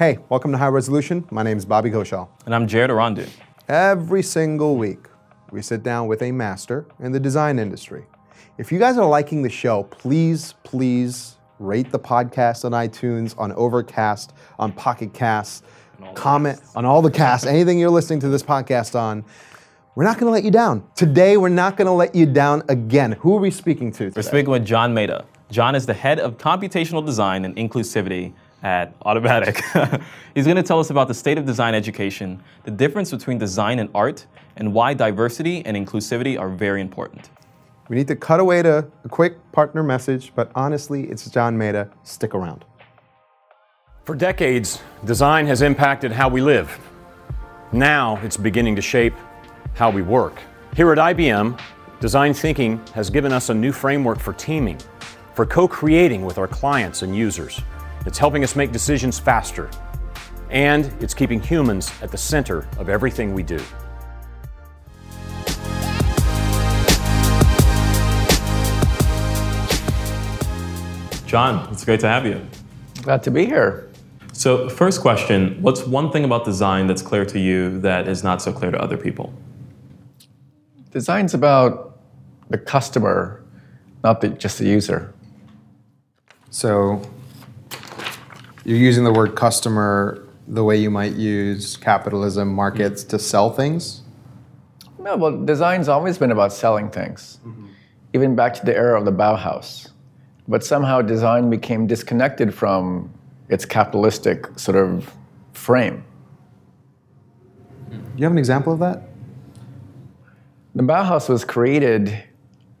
Hey, welcome to High Resolution. My name is Bobby Ghoshal. And I'm Jared Erondu. Every single week, we sit down with a master in the design industry. If you guys are liking the show, please, please rate the podcast on iTunes, on Overcast, on Pocket Casts, comment on all the casts, anything you're listening to this podcast on. We're not going to let you down. Today, we're not going to let you down again. Who are we speaking to? Today? We're speaking with John Maeda. John is the head of computational design and inclusivity at Automattic. He's going to tell us about the state of design education, the difference between design and art, and why diversity and inclusivity are very important. We need to cut away to a quick partner message, but honestly, it's John Maeda. Stick around. For decades, design has impacted how we live. Now it's beginning to shape how we work. Here at IBM, design thinking has given us a new framework for teaming, for co creating with our clients and users. It's helping us make decisions faster, and it's keeping humans at the center of everything we do. John, it's great to have you. Glad to be here. So, first question What's one thing about design that's clear to you that is not so clear to other people? Design's about the customer, not the, just the user. So, you're using the word customer the way you might use capitalism markets to sell things? No, well, design's always been about selling things, mm-hmm. even back to the era of the Bauhaus. But somehow design became disconnected from its capitalistic sort of frame. Do you have an example of that? The Bauhaus was created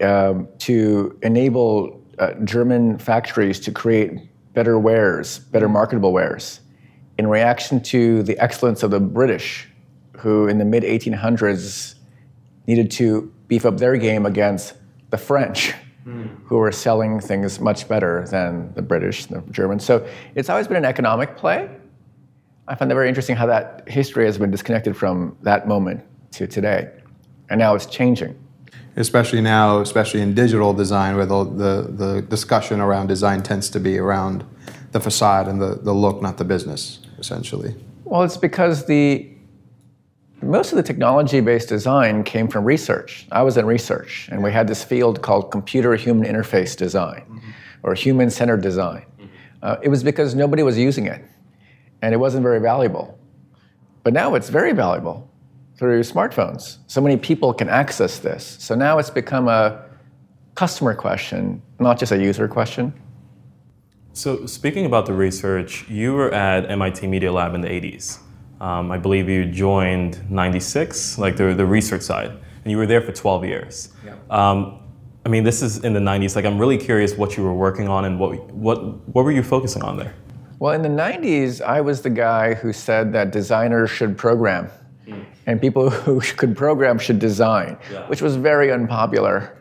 uh, to enable uh, German factories to create better wares, better marketable wares, in reaction to the excellence of the British, who in the mid 1800s needed to beef up their game against the French, mm. who were selling things much better than the British, and the Germans. So it's always been an economic play. I find it very interesting how that history has been disconnected from that moment to today. And now it's changing especially now, especially in digital design, where the, the, the, discussion around design tends to be around the facade and the, the look, not the business, essentially. Well, it's because the most of the technology-based design came from research. I was in research, and we had this field called computer-human interface design, mm-hmm. or human-centered design. Mm-hmm. Uh, it was because nobody was using it, and it wasn't very valuable. But now it's very valuable through smartphones. So many people can access this. So now it's become a customer question, not just a user question. So, speaking about the research, you were at MIT Media Lab in the 80s. Um, I believe you joined 96, like the, the research side, and you were there for 12 years. Yeah. Um, I mean, this is in the 90s. Like, I'm really curious what you were working on and what, what, what were you focusing on there? Well, in the 90s, I was the guy who said that designers should program and people who could program should design, yeah. which was very unpopular.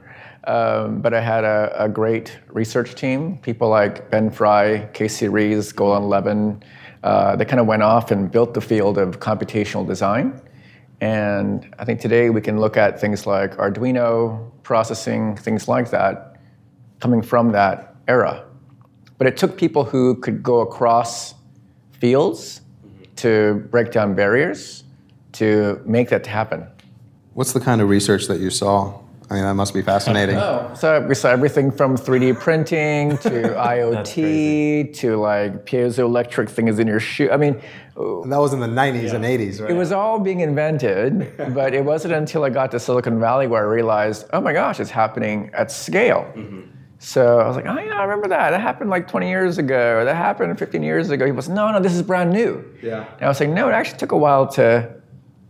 Um, but I had a, a, great research team, people like Ben Fry, Casey Reas, Golan Levin. Uh, they kind of went off and built the field of computational design. And I think today we can look at things like Arduino processing, things like that, coming from that era. But it took people who could go across fields to break down barriers to make that happen. What's the kind of research that you saw? I mean, that must be fascinating. Oh, so we saw everything from 3D printing to IoT to like piezoelectric things in your shoe. I mean, and that was in the 90s yeah. and 80s, right? It was all being invented, but it wasn't until I got to Silicon Valley where I realized, oh my gosh, it's happening at scale. Mm-hmm. So I was like, oh yeah, I remember that. That happened like 20 years ago. Or that happened 15 years ago. He was, like, no, no, this is brand new. Yeah. And I was like, no, it actually took a while to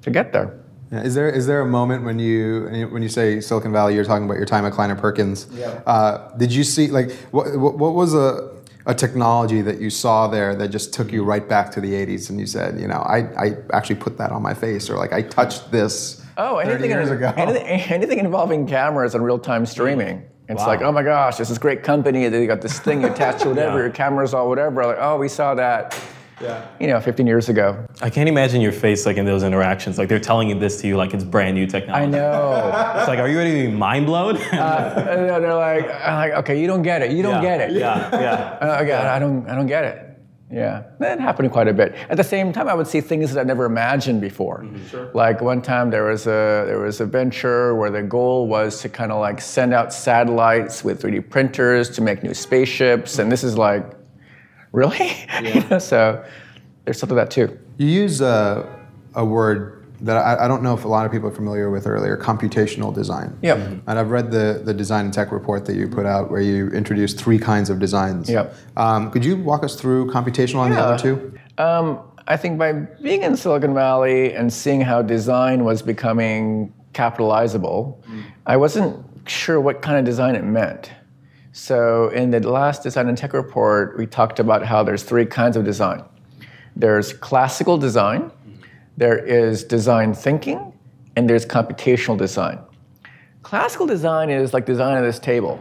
to get there. Yeah. Is there is there a moment when you when you say Silicon Valley, you're talking about your time at Kleiner Perkins? Yeah. Uh, did you see like what what was a a technology that you saw there that just took you right back to the 80s and you said, you know, I, I actually put that on my face or like I touched this oh, anything years ago. Anything, anything involving cameras and real-time streaming. It's wow. like, oh my gosh, this is great company. They got this thing attached to whatever, yeah. your cameras or whatever. Like, oh, we saw that yeah. you know, 15 years ago. I can't imagine your face like in those interactions. Like they're telling you this to you like it's brand new technology. I know. it's like, are you ready to be mind blown? uh, they're like, I'm like, okay, you don't get it. You don't yeah. get it. Yeah, yeah. Uh, okay, I don't, I don't get it. Yeah, that happened quite a bit. At the same time, I would see things that I'd never imagined before. Sure. Like one time, there was a there was a venture where the goal was to kind of like send out satellites with 3D printers to make new spaceships, and this is like, really? You know, so there's something to that too. You use a, a word that I, I don't know if a lot of people are familiar with earlier computational design. Yep. And I've read the, the design and tech report that you put out where you introduced three kinds of designs. Yep. Um, could you walk us through computational on the other two? Um, I think by being in Silicon Valley and seeing how design was becoming capitalizable, I wasn't sure what kind of design it meant. So in the last design and tech report, we talked about how there's three kinds of design. There's classical design, there is design thinking, and there's computational design. Classical design is like design of this table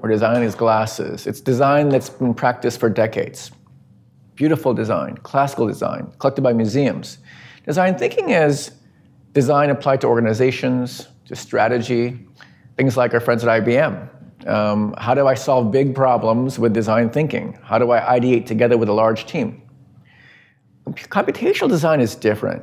or design of these glasses. It's design that's been practiced for decades. Beautiful design, classical design, collected by museums. Design thinking is design applied to organizations, to strategy, things like our friends at IBM. Um, how do I solve big problems with design thinking? How do I ideate together with a large team? Computational design is different.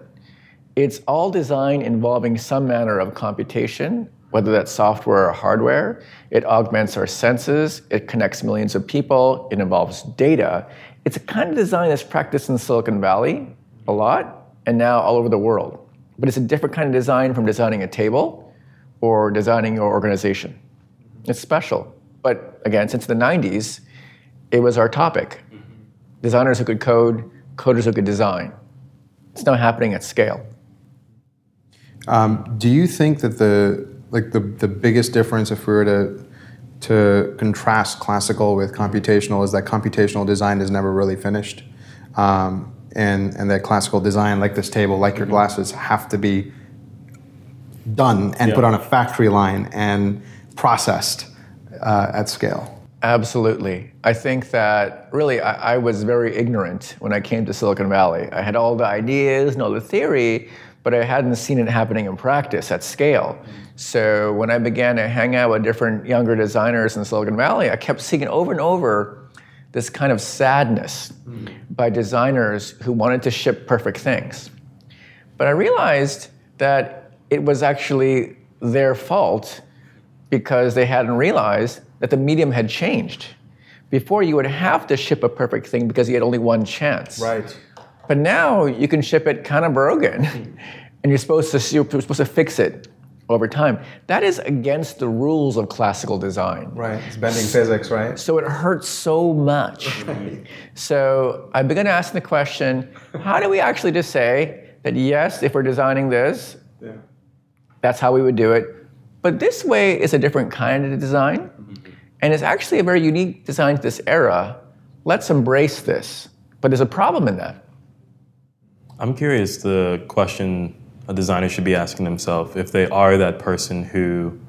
It's all design involving some manner of computation, whether that's software or hardware. It augments our senses, it connects millions of people, it involves data. It's a kind of design that's practiced in Silicon Valley a lot and now all over the world. But it's a different kind of design from designing a table or designing your organization. It's special. But again, since the 90s, it was our topic. Designers who could code, coders who could design. It's now happening at scale. Um, do you think that the like the, the biggest difference if we were to to contrast classical with computational is that computational design is never really finished, um, and and that classical design, like this table, like your glasses, have to be done and Yeah. put on a factory line and processed uh, at scale. Absolutely. I think that really I, I was very ignorant when I came to Silicon Valley. I had all the ideas and all the theory, but I hadn't seen it happening in practice at scale. So when I began to hang out with different younger designers in Silicon Valley, I kept seeing over and over this kind of sadness by designers who wanted to ship perfect things. But I realized that it was actually their fault because they hadn't realized that the medium had changed. Before, you would have to ship a perfect thing because you had only one chance. Right. But now you can ship it kind of broken, and you're supposed to you're supposed to fix it over time. That is against the rules of classical design. Right. It's bending physics, right? So it hurts so much. so I began asking the question how do we actually just say that, yes, if we're designing this, yeah. that's how we would do it. But this way is a different kind of design, mm-hmm. and it's actually a very unique design to this era. Let's embrace this. But there's a problem in that. I'm curious the question a designer should be asking themselves if they are that person who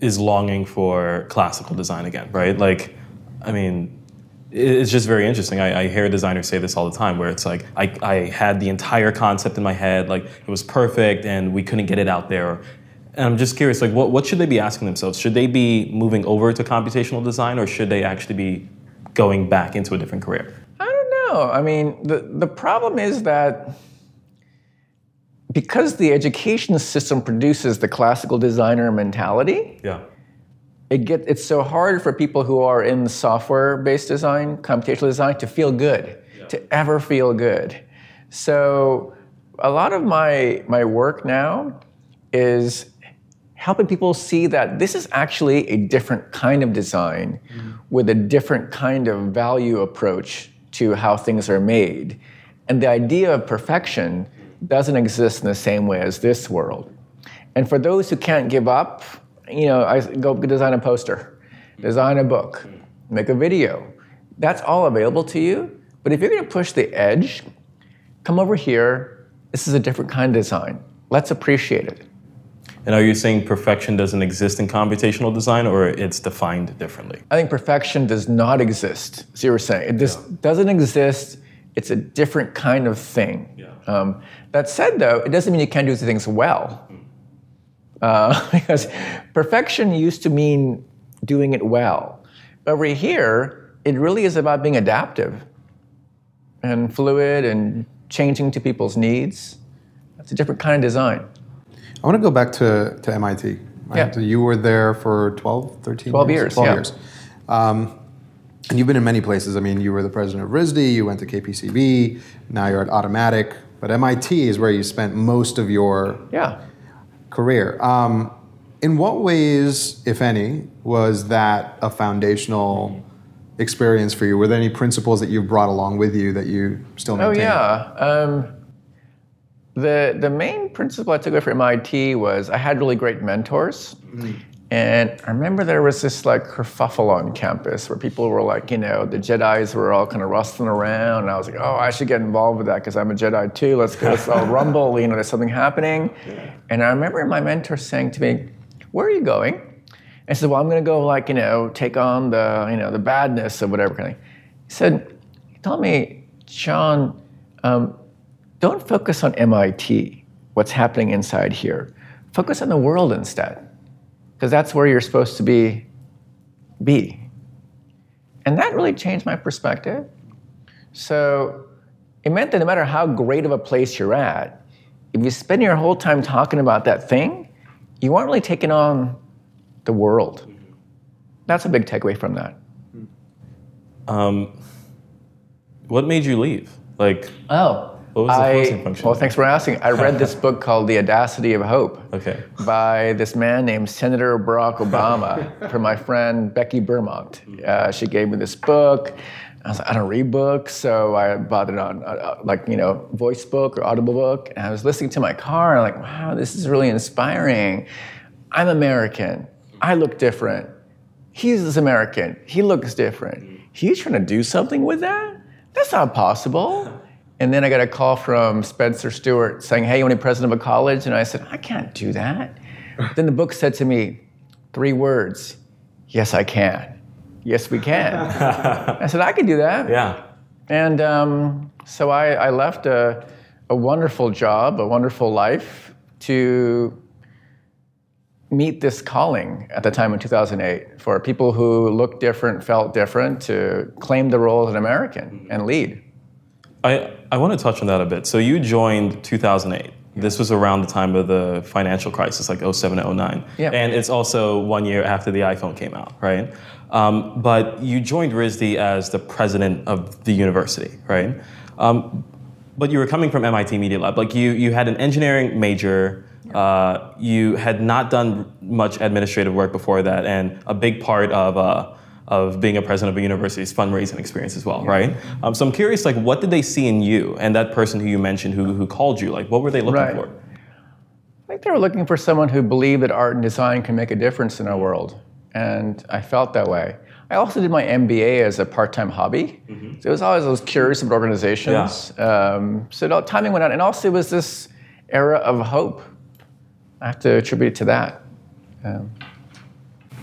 is longing for classical design again, right? Like, I mean, it's just very interesting. I, I hear designers say this all the time where it's like, I, I had the entire concept in my head, like, it was perfect and we couldn't get it out there. And I'm just curious, like, what, what should they be asking themselves? Should they be moving over to computational design or should they actually be going back into a different career? I don't know. I mean, the, the problem is that because the education system produces the classical designer mentality, Yeah. it get, it's so hard for people who are in software-based design, computational design, to feel good, to ever feel good. So a lot of my, my work now is helping people see that this is actually a different kind of design mm. with a different kind of value approach to how things are made. And the idea of perfection doesn't exist in the same way as this world. And for those who can't give up, you know, I go design a poster, design a book, make a video. That's all available to you. But if you're going to push the edge, come over here. This is a different kind of design. Let's appreciate it. And are you saying perfection doesn't exist in computational design or it's defined differently? I think perfection does not exist. So you were saying it just doesn't exist. It's a different kind of thing. Yeah. Um, that said, though, it doesn't mean you can't do things well. Uh, because perfection used to mean doing it well. Over here, it really is about being adaptive. and fluid and changing to people's needs. It's a different kind of design. I want to go back to, to MIT. right? Yeah. So you were there for 12, 13 12 years? years, 12 yeah. years. Um, and you've been in many places. I mean, you were the president of RISD, you went to KPCB, now you're at Automattic. But MIT is where you spent most of your Yeah. career. Um, in what ways, if any, was that a foundational experience for you? Were there any principles that you brought along with you that you still maintain? Oh yeah. Um, the the main principle I took away from MIT was I had really great mentors, and I remember there was this like kerfuffle on campus where people were like, you know, the Jedi's were all kind of rustling around, and I was like, oh, I should get involved with that because I'm a Jedi too. Let's go, let's all rumble. You know, there's something happening, and I remember my mentor saying to me, "Where are you going?" I said, "Well, I'm going to go like you know take on the you know the badness of whatever kind of." thing. He said, "He told me, John, um, don't focus on MIT, what's happening inside here. Focus on the world instead, because that's where you're supposed to be. Be." And that really changed my perspective. So it meant that no matter how great of a place you're at, if you spend your whole time talking about that thing, you aren't really taking on the world. That's a big takeaway from that. Um, what made you leave? Like, Oh. What was the I, forcing function? Well, thanks for asking. I read this book called The Audacity of Hope okay. by this man named Senator Barack Obama from my friend Becky Bermont. Uh, she gave me this book. I was like, I don't read books, so I bought it on uh, uh, like you know voice book or audible book. And I was listening to my car, and I'm like, wow, this is really inspiring. I'm American. I look different. He's this American. He looks different. He's trying to do something with that? That's not possible. And then I got a call from Spencer Stuart saying, Hey, you want to be president of a college? And I said, I can't do that. then the book said to me, three words Yes, I can. Yes, we can. I said, I can do that. Yeah. And um, so I, I left a, a wonderful job, a wonderful life to meet this calling at the time in 2008 for people who looked different, felt different, to claim the role as an American and lead. I, I want to touch on that a bit. So you joined 2008. This was around the time of the financial crisis, like 07 to 09. Yeah. And it's also one year after the iPhone came out, right? Um, but you joined RISD as the president of the university, right? Um, but you were coming from MIT Media Lab. Like you, you had an engineering major. Uh, you had not done much administrative work before that, and a big part of uh, of being a president of a university's fundraising experience as well, right? Um, so I'm curious, like, what did they see in you and that person who you mentioned who who called you? Like, what were they looking Right. for? I think they were looking for someone who believed that art and design can make a difference in our world. And I felt that way. I also did my MBA as a part time hobby. So it was always I was curious about organizations. Um, so the timing went out. And also, it was this era of hope. I have to attribute it to that. Um,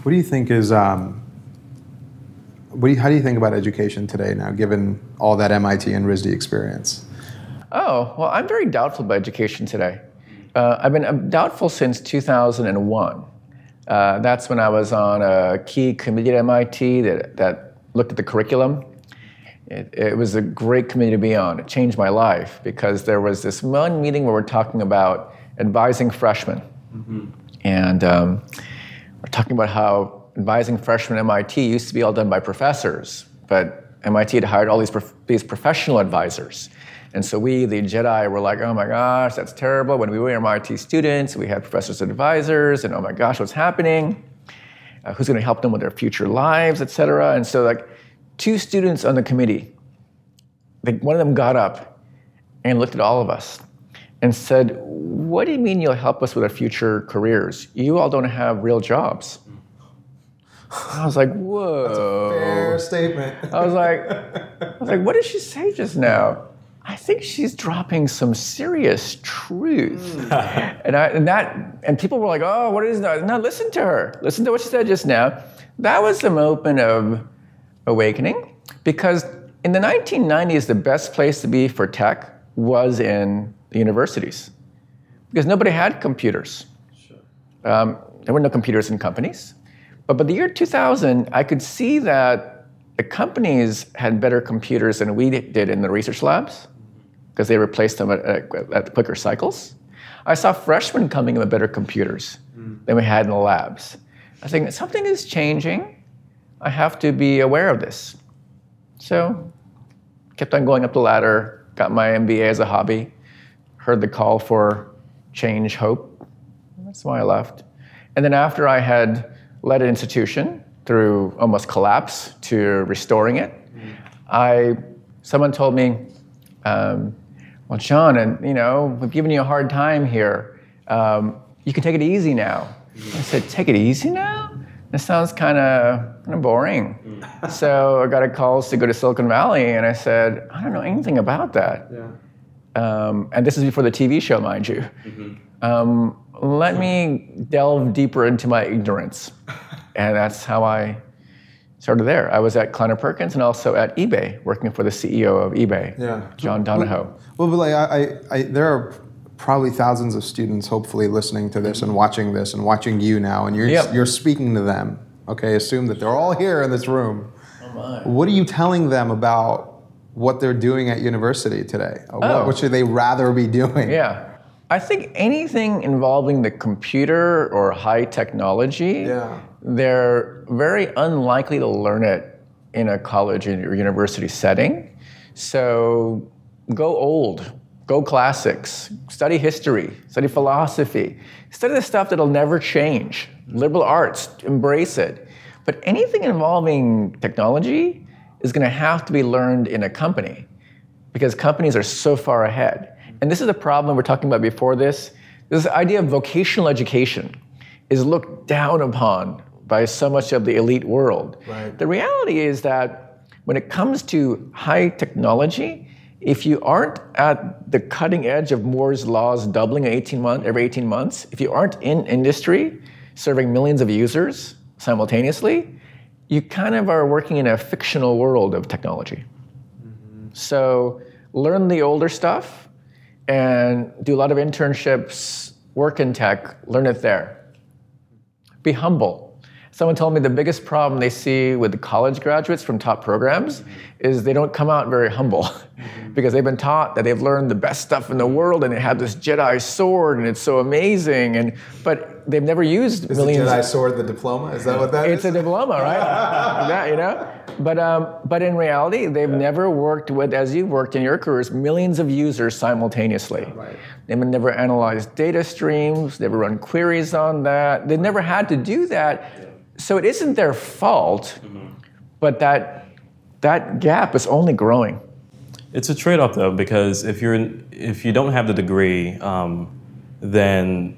What do you think is, um, what do you, how do you think about education today now, given all that MIT and RISD experience? Oh, well, I'm very doubtful about education today. Uh, I've been uh, doubtful since 2001. Uh, that's when I was on a key committee at MIT that, that looked at the curriculum. It, it was a great committee to be on. It changed my life because there was this one meeting where we're talking about advising freshmen. And um, we're talking about how advising freshmen at MIT used to be all done by professors, but MIT had hired all these, prof- these professional advisors. And so we, the Jedi, were like, oh my gosh, that's terrible. When we were MIT students, we had professors and advisors, and oh my gosh, what's happening? Uh, who's going to help them with their future lives, et cetera? And so, like, two students on the committee, they, one of them got up and looked at all of us and said, What do you mean you'll help us with our future careers? You all don't have real jobs. I was like, Whoa. Fair statement. I was like, I was like, what did she say just now? I think she's dropping some serious truth. and, I, and that, and people were like, oh, what is that? No, listen to her. Listen to what she said just now. That was the moment of awakening because in the 1990s, the best place to be for tech was in the universities because nobody had computers. Um, there were no computers in companies. But by the year 2000, I could see that the companies had better computers than we did in the research labs because they replaced them at, at, at quicker cycles. I saw freshmen coming in with better computers mm. than we had in the labs. I think something is changing. I have to be aware of this. So, kept on going up the ladder, got my MBA as a hobby, heard the call for change, hope. That's why I left. And then after I had led an institution through almost collapse to restoring it, I someone told me, um, "Well, Sean, and you know, we've given you a hard time here. Um, you can take it easy now." I said, "Take it easy now." That sounds kind of boring. so I got a call to go to Silicon Valley, and I said, "I don't know anything about that." Um, and this is before the TV show, mind you. Um, let me delve deeper into my ignorance. and that's how I started there. I was at Kleiner Perkins and also at eBay, working for the CEO of eBay, Yeah. John Donahoe. Well, but like I, I, I, there are probably thousands of students hopefully listening to this and watching this and watching you now, and you're Yep. you're speaking to them. Okay, assume that they're all here in this room. Oh my. What are you telling them about what they're doing at university today? Uh, What, Oh. what should they rather be doing? Yeah. I think anything involving the computer or high technology, Yeah. they're very unlikely to learn it in a college or university setting. So go old, go classics, study history, study philosophy, study the stuff that'll never change. Liberal arts, embrace it. But anything involving technology is going to have to be learned in a company because companies are so far ahead. And this is a problem we we're talking about before this. This idea of vocational education is looked down upon by so much of the elite world. Right. The reality is that when it comes to high technology, if you aren't at the cutting edge of Moore's laws doubling 18 month, every 18 months, if you aren't in industry serving millions of users simultaneously, you kind of are working in a fictional world of technology. Mm-hmm. So learn the older stuff and do a lot of internships, work in tech, learn it there. Be humble. Someone told me the biggest problem they see with the college graduates from top programs is they don't come out very humble because they've been taught that they've learned the best stuff in the world and they have this Jedi sword and it's so amazing and but they've never used Is millions the Jedi sword the diploma? Is that what that is? it's a diploma, right? that, you know? But, um, but in reality, they've never worked with, as you've worked in your careers, millions of users simultaneously. Right. They've never analyzed data streams, never run queries on that. They've never had to do that. So it isn't their fault, Mm-hmm. but that, that gap is only growing. It's a trade-off though, because if you're if you don't have the degree, um, then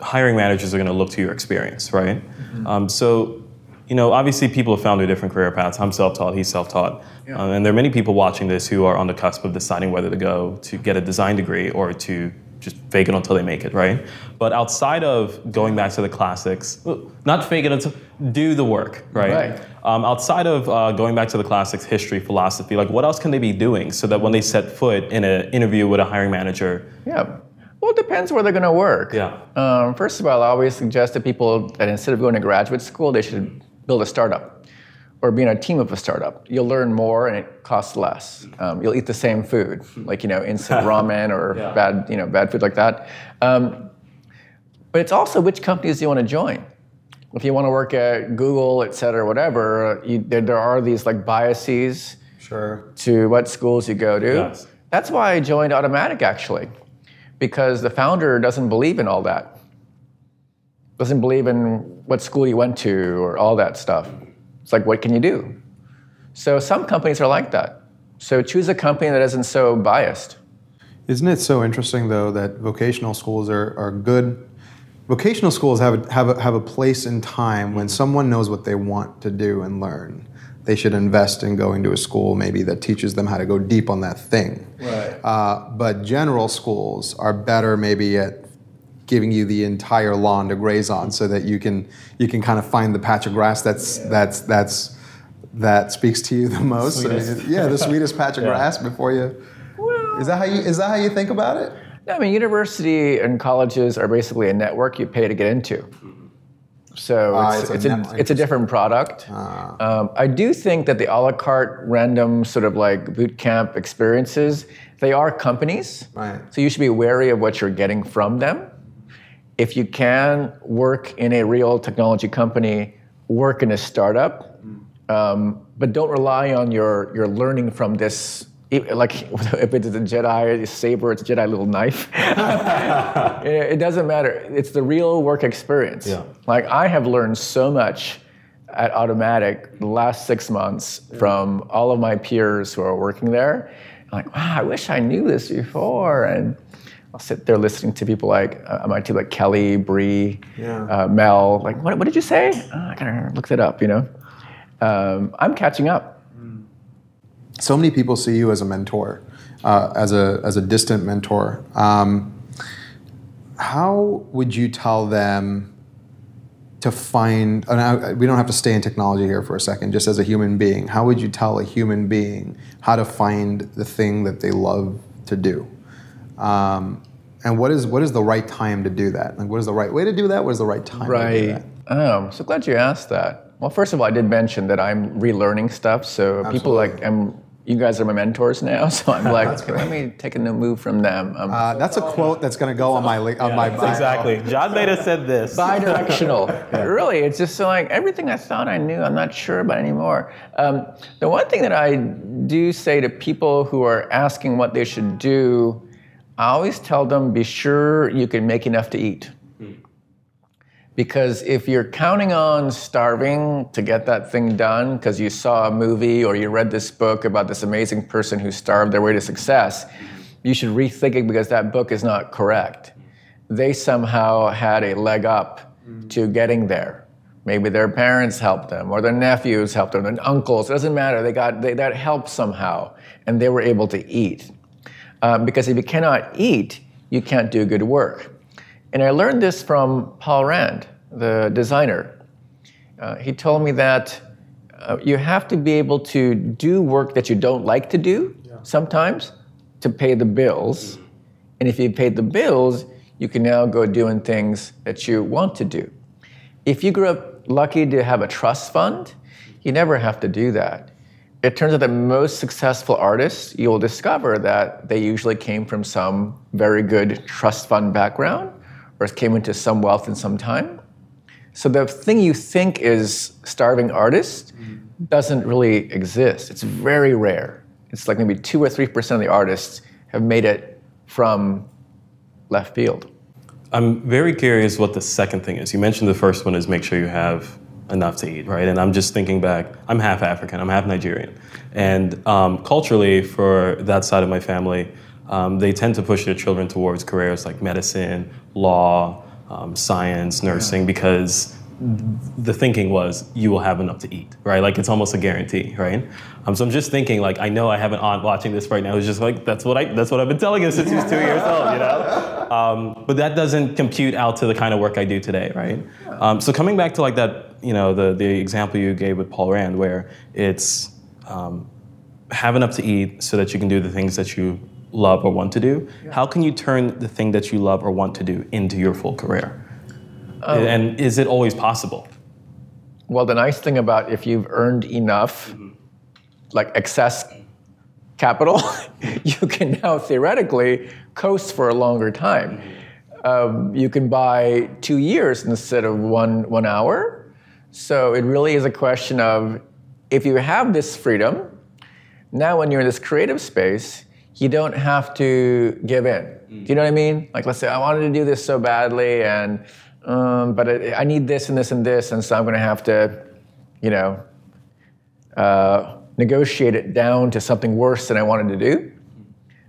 hiring managers are going to look to your experience, right? Um, so, you know, obviously people have found their different career paths. I'm self-taught. He's self-taught, um, and there are many people watching this who are on the cusp of deciding whether to go to get a design degree or to just fake it until they make it, right? But outside of going back to the classics, not fake it until do the work, right? Right. Um, outside of uh, going back to the classics, history, philosophy, like what else can they be doing so that when they set foot in an interview with a hiring manager, Yeah. Well, it depends where they're going to work. Yeah. Um, first of all, I always suggest to people that instead of going to graduate school, they should build a startup or be in a team of a startup. You'll learn more and it costs less. Um, you'll eat the same food, like you know, instant ramen or Yeah. bad, you know, bad food like that. Um, but it's also which companies you want to join. If you want to work at Google, et cetera, whatever, you, there, there are these like biases Sure. to what schools you go to. Yes. That's why I joined Automattic actually, because the founder doesn't believe in all that. Doesn't believe in what school you went to or all that stuff. It's like, what can you do? So some companies are like that. So choose a company that isn't so biased. Isn't it so interesting, though, that vocational schools are, are good? Vocational schools have a, have, a, have a place in time when someone knows what they want to do and learn. They should invest in going to a school maybe that teaches them how to go deep on that thing. Right. Uh, but general schools are better maybe at giving you the entire lawn to graze on so that you can you can kind of find the patch of grass that's that's that's that speaks to you the most. I mean, yeah, the sweetest patch of Yeah. grass before you. Is that how you is that how you think about it? I mean, university and colleges are basically a network you pay to get into. So Ah, it's, it's a it's, a, it's a different product. Um, I do think that the a la carte random sort of like boot camp experiences, they are companies. Right. So you should be wary of what you're getting from them. If you can work in a real technology company, work in a startup, um, but don't rely on your, your learning from this. E- Like if it's a Jedi saber, it's a Jedi little knife. it it doesn't matter. It's the real work experience. Yeah. Like I have learned so much at Automattic the last six months from all of my peers who are working there. I'm like, wow, I wish I knew this before. And I'll sit there listening to people like uh, my team, like Kelly, Bree, Yeah. uh, Mel. Like, what, what did you say? Oh, I gotta look that up. You know, um, I'm catching up. So many people see you as a mentor, uh, as a as a distant mentor. Um, how would you tell them to find? And I, we don't have to stay in technology here for a second. Just as a human being, how would you tell a human being how to find the thing that they love to do? Um, and what is what is the right time to do that? Like, what is the right way to do that? What is the right time? To do Right. that? Oh, I'm so glad you asked that. Well, first of all, I did mention that I'm relearning stuff. So people like, I'm, you guys are my mentors now. So I'm like, okay, let me take a new move from them. Um, Uh, that's a quote that's going to go on my li- on my bio. Exactly. John Maeda said this. bi-directional. Really, it's just like everything I thought I knew, I'm not sure about anymore. Um, the one thing that I do say to people who are asking what they should do, I always tell them, be sure you can make enough to eat. Because if you're counting on starving to get that thing done because you saw a movie or you read this book about this amazing person who starved their way to success, you should rethink it because that book is not correct. They somehow had a leg up to getting there. Maybe their parents helped them, or their nephews helped them, and uncles. It doesn't matter. They got they, that help somehow, and they were able to eat. Um, because if you cannot eat, you can't do good work. And I learned this from Paul Rand, the designer. Uh, he told me that uh, you have to be able to do work that you don't like to do sometimes to pay the bills. And if you paid the bills, you can now go doing things that you want to do. If you grew up lucky to have a trust fund, you never have to do that. It turns out that most successful artists, you'll discover that they usually came from some very good trust fund background or came into some wealth in some time. So the thing you think is starving artist doesn't really exist. It's very rare. It's like maybe two or three percent of the artists have made it from left field. I'm very curious what the second thing is. You mentioned the first one is make sure you have enough to eat, right? And I'm just thinking back. I'm half African. I'm half Nigerian, and um, culturally, for that side of my family, um, they tend to push their children towards careers like medicine, law, um, science, nursing, because the thinking was you will have enough to eat, right? Like it's almost a guarantee, right? Um, so I'm just thinking, like I know I have an aunt watching this right now who's just like, that's what I, that's what I've been telling him since he was two years old, you know. Um, but that doesn't compute out to the kind of work I do today, right? Um, so coming back to like that, you know, the the example you gave with Paul Rand, where it's um, have enough to eat so that you can do the things that you love or want to do. How can you turn the thing that you love or want to do into your full career? and is it always possible? Well, the nice thing about if you've earned enough, like excess capital, you can now theoretically coast for a longer time. Um, you can buy two years instead of one one hour. So it really is a question of if you have this freedom, now when you're in this creative space, you don't have to give in. Do you know what I mean? Like, let's say I wanted to do this so badly, and um, but I, I need this and this and this, and so I'm going to have to, you know, uh, negotiate it down to something worse than I wanted to do.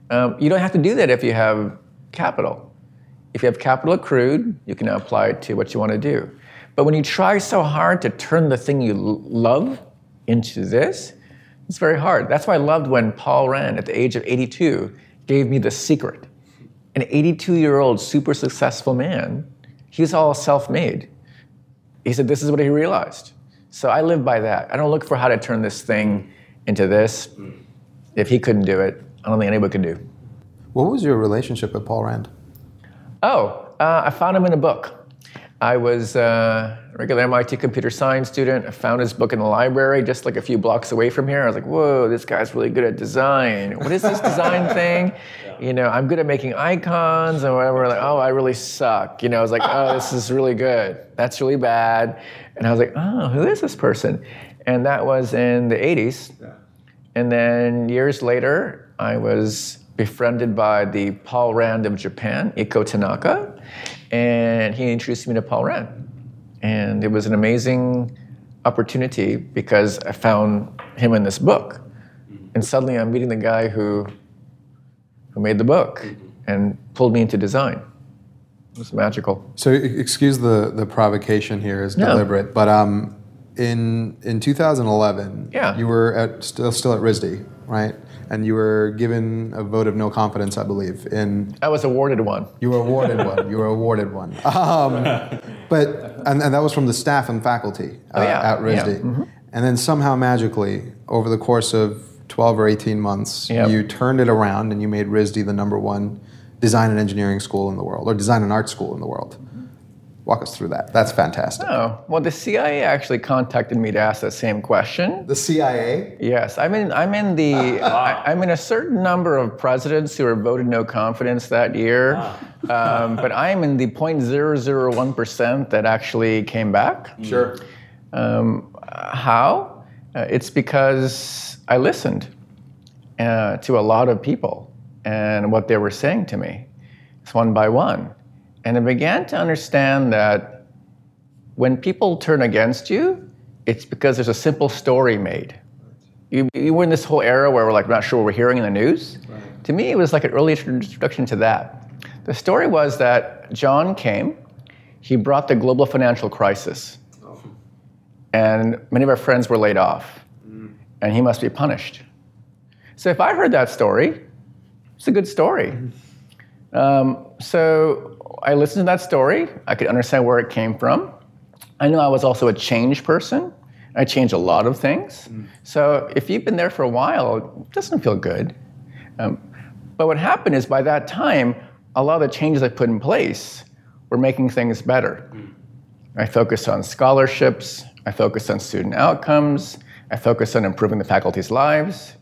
Um, you don't have to do that if you have capital. If you have capital accrued, you can now apply it to what you want to do. But when you try so hard to turn the thing you love into this, it's very hard. That's why I loved when Paul Rand, at the age of 82, gave me the secret. An 82 year old super successful man, he's all self made. He said, This is what he realized. So I live by that. I don't look for how to turn this thing into this. If he couldn't do it, I don't think anybody could do. What was your relationship with Paul Rand? Oh, uh, I found him in a book. I was a regular MIT computer science student. I found his book in the library just like a few blocks away from here. I was like, whoa, this guy's really good at design. What is this design thing? You know, I'm good at making icons and whatever. Like, oh, I really suck. You know, I was like, oh, this is really good. That's really bad. And I was like, oh, who is this person? And that was in the 80s. And then years later, I was befriended by the Paul Rand of Japan, Ikko Tanaka, and he introduced me to Paul Rand. And it was an amazing opportunity because I found him in this book. And suddenly I'm meeting the guy who, who made the book and pulled me into design. It was magical. So, excuse the, the provocation here is No. deliberate, but um, in in 2011, Yeah. you were at, still still at RISD, right? And you were given a vote of no confidence, I believe. In I was awarded one. you were awarded one. You were awarded one. Um, but and, and that was from the staff and faculty uh, Oh, yeah. at RISD. Yeah. Mm-hmm. And then somehow magically, over the course of 12 or 18 months, Yep. you turned it around and you made RISD the number one design and engineering school in the world, or design and art school in the world. Walk us through that. That's fantastic. Oh, well, the CIA actually contacted me to ask that same question. The CIA. Yes, I'm in. I'm in the. I, I'm in a certain number of presidents who were voted no confidence that year, um, but I am in the 0.001 percent that actually came back. Sure. Um, how? Uh, it's because I listened uh, to a lot of people and what they were saying to me, it's one by one, and I began to understand that when people turn against you, it's because there's a simple story made. You, you were in this whole era where we're like not sure what we're hearing in the news. To me, it was like an early introduction to that. The story was that John came, he brought the global financial crisis, and many of our friends were laid off, and he must be punished. So if I heard that story, it's a good story. Um, so I listened to that story. I could understand where it came from. I know I was also a change person. I changed a lot of things. So if you've been there for a while, it doesn't feel good. Um, but what happened is by that time, a lot of the changes I put in place were making things better. I focused on scholarships, I focused on student outcomes, I focused on improving the faculty's lives,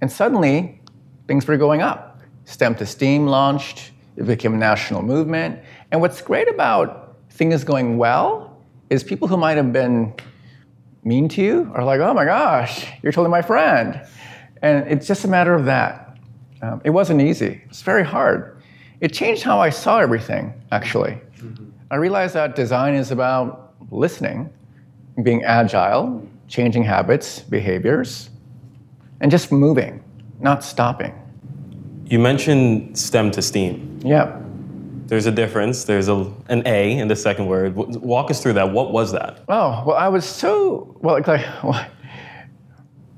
and suddenly things were going up. STEM to STEAM launched, it became a national movement. And what's great about things going well is people who might have been mean to you are like, oh my gosh, you're totally my friend. And it's just a matter of that. Um, it wasn't easy, it's very hard. It changed how I saw everything, actually. I realized that design is about listening, being agile, changing habits, behaviors, and just moving, not stopping. You mentioned STEM to STEAM. Yeah. There's a difference. There's a, an A in the second word. Walk us through that. What was that? Oh, well, I was so, well, like, like well,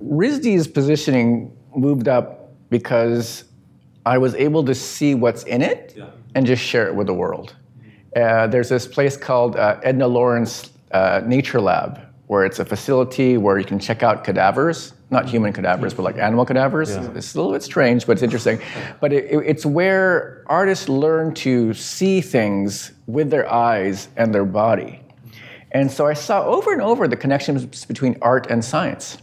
RISD's positioning moved up because I was able to see what's in it and just share it with the world. Uh, there's this place called uh, Edna Lawrence uh, Nature Lab, where it's a facility where you can check out cadavers, not human cadavers, but like animal cadavers. It's a little bit strange, but it's interesting. But it, it- it's where artists learn to see things with their eyes and their body. And so I saw over and over the connections between art and science.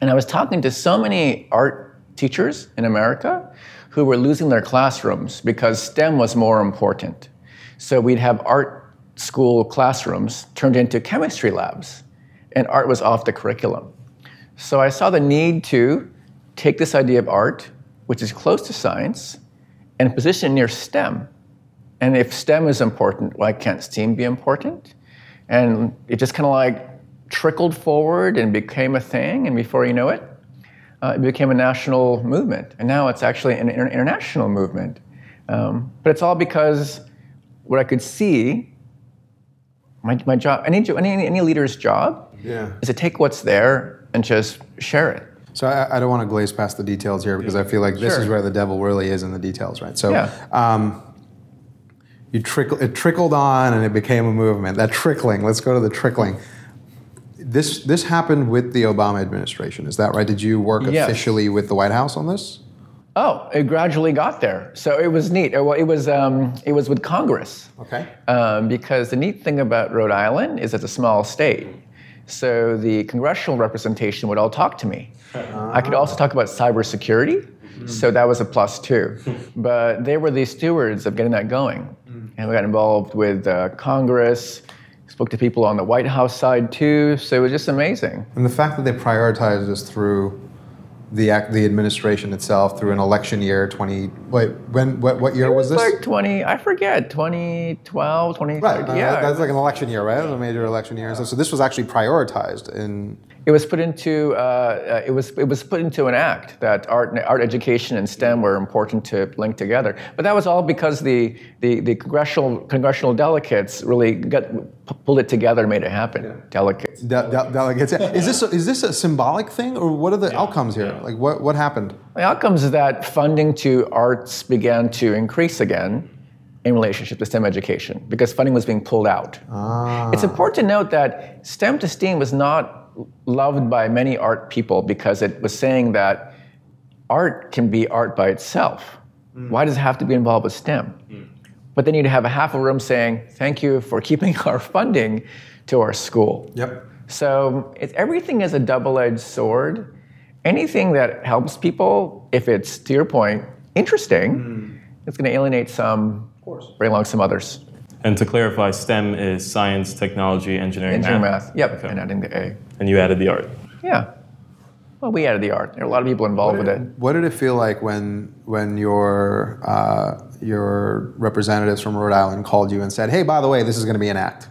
And I was talking to so many art teachers in America who were losing their classrooms because STEM was more important. So we'd have art school classrooms turned into chemistry labs, and art was off the curriculum. So I saw the need to take this idea of art, which is close to science, and position it near STEM. And if STEM is important, why can't STEAM be important? And it just kind of like trickled forward and became a thing. And before you know it, uh, it became a national movement. And now it's actually an inter- international movement. Um, but it's all because what I could see, my, my job, any, any, any leader's job Yeah. is to take what's there and just share it. So I, I don't want to glaze past the details here because I feel like this Sure. is where the devil really is in the details, right? So Yeah. um, you trickle, it trickled on and it became a movement. That trickling. Let's go to the trickling. This this happened with the Obama administration. Is that right? Did you work Yes. officially with the White House on this? Oh, it gradually got there. So it was neat. Well, it was um, it was with Congress. Okay. Um, because the neat thing about Rhode Island is it's a small state. So the congressional representation would all talk to me. I could also talk about cybersecurity. So that was a plus too. But they were the stewards of getting that going. And we got involved with uh, Congress, spoke to people on the White House side too. So it was just amazing. And the fact that they prioritized us through the act, the administration itself through an election year 20 wait when what, what year was this Like 20, I forget, 2012, 2013. right uh, yeah. that's like an election year right It was a major election year so, so this was actually prioritized in It was put into uh, uh, it was it was put into an act that art art education and STEM were important to link together. But that was all because the the, the congressional congressional delegates really got pulled it together and made it happen. Delegates. de- de- delegates Yeah. is this a, is this a symbolic thing or what are the outcomes here like what what happened The outcomes is that funding to arts began to increase again in relationship to STEM education because funding was being pulled out. It's important to note that STEM to STEAM was not loved by many art people because it was saying that art can be art by itself. Mm. Why does it have to be involved with STEM? Mm. But then you'd have a half a room saying, thank you for keeping our funding to our school. yep So it's, everything is a double-edged sword. Anything that helps people, if it's to your point, interesting, mm. it's going to alienate some, of course, bring along some others. And to clarify, STEM is science, technology, engineering, Engineering math. math, yep, and adding the A. And you added the art. Yeah. Well, we added the art. There are a lot of people involved with it. what did it feel like when when your uh, your representatives from Rhode Island called you and said hey by the way this is going to be an act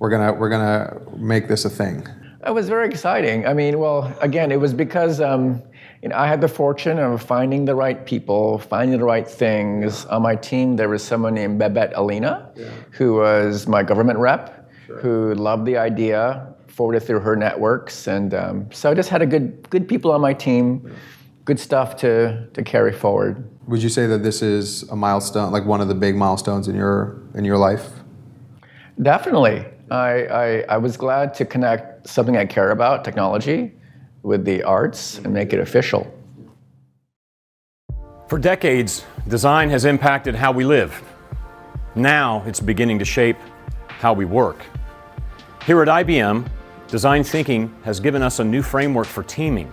we're gonna we're gonna make this a thing It was very exciting. I mean, well, again, it was because um, you know, I had the fortune of finding the right people, finding the right things. On my team, there was someone named Babette Allina, who was my government rep, who loved the idea, forwarded through her networks, and um, so I just had a good good people on my team, good stuff to to carry forward. Would you say that this is a milestone, like one of the big milestones in your in your life? Definitely. I, I, I was glad to connect something I care about, technology, with the arts and make it official. For decades, design has impacted how we live. Now it's beginning to shape how we work. Here at IBM, design thinking has given us a new framework for teaming,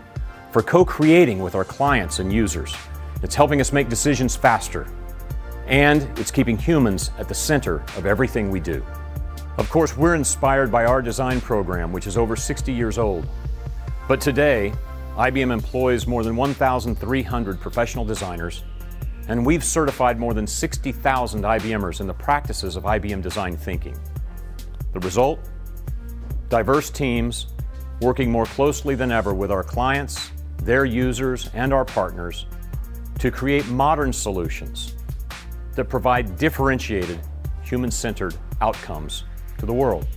for co creating with our clients and users. It's helping us make decisions faster, and it's keeping humans at the center of everything we do. Of course, we're inspired by our design program, which is over 60 years old. But today, IBM employs more than 1,300 professional designers, and we've certified more than 60,000 IBMers in the practices of IBM design thinking. The result? Diverse teams working more closely than ever with our clients, their users, and our partners to create modern solutions that provide differentiated, human centered outcomes to the world.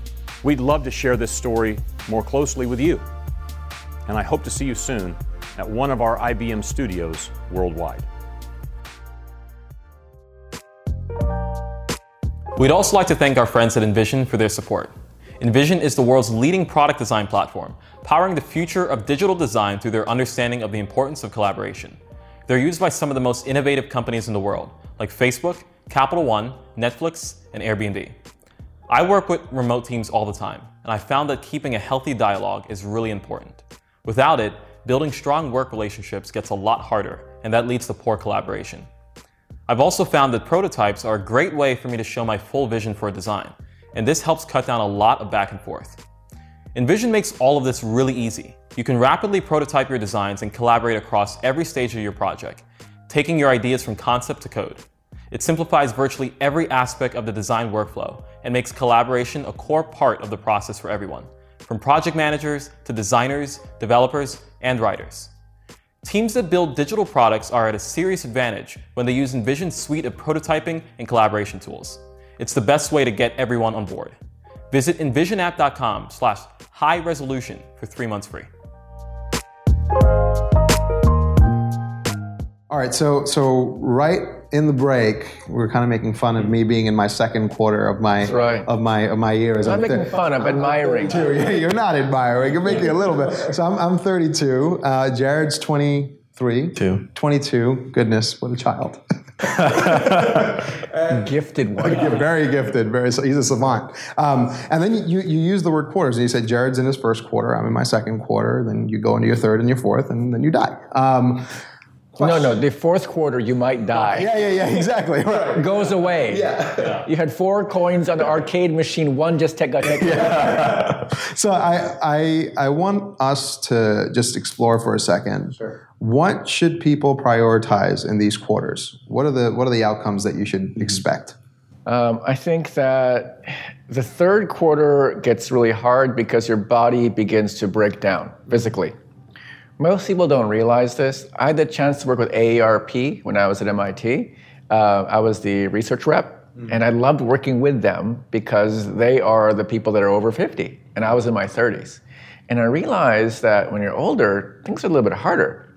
We'd love to share this story more closely with you, and I hope to see you soon at one of our IBM studios worldwide. We'd also like to thank our friends at InVision for their support. InVision is the world's leading product design platform, powering the future of digital design through their understanding of the importance of collaboration. They're used by some of the most innovative companies in the world, like Facebook, Capital One, Netflix, and Airbnb. I work with remote teams all the time, and I found that keeping a healthy dialogue is really important. Without it, building strong work relationships gets a lot harder, and that leads to poor collaboration. I've also found that prototypes are a great way for me to show my full vision for a design, and this helps cut down a lot of back and forth. InVision makes all of this really easy. You can rapidly prototype your designs and collaborate across every stage of your project, taking your ideas from concept to code. It simplifies virtually every aspect of the design workflow and makes collaboration a core part of the process for everyone, from project managers to designers, developers, and writers. Teams that build digital products are at a serious advantage when they use InVision's suite of prototyping and collaboration tools. It's the best way to get everyone on board. Visit invisionapp.com slash high resolution for three months free. All right, so so right in the break, we are kind of making fun of me being in my second quarter of my right. of my of my year as I'm a making fun, I'm admiring. You're not admiring. You're making a little bit. So I'm, I'm 32. Uh, Jared's 23. Two. 22. Goodness, what a child. Gifted one. Very gifted. Very. He's a savant. Um, and then you you use the word quarters, and you said Jared's in his first quarter. I'm in my second quarter. Then you go into your third and your fourth, and then you die. Um, No, no, the fourth quarter you might die. yeah, yeah, yeah. Exactly. Right. Goes away. Yeah. You had four coins on the arcade machine, one just take, got taken. So I, I I want us to just explore for a second. Sure. What should people prioritize in these quarters? What are the what are the outcomes that you should expect? Um, I think that the third quarter gets really hard because your body begins to break down physically. Most people don't realize this. I had the chance to work with AARP when I was at MIT. Uh, I was the research rep, and I loved working with them because they are the people that are over 50, and I was in my 30s. And I realized that when you're older, things are a little bit harder.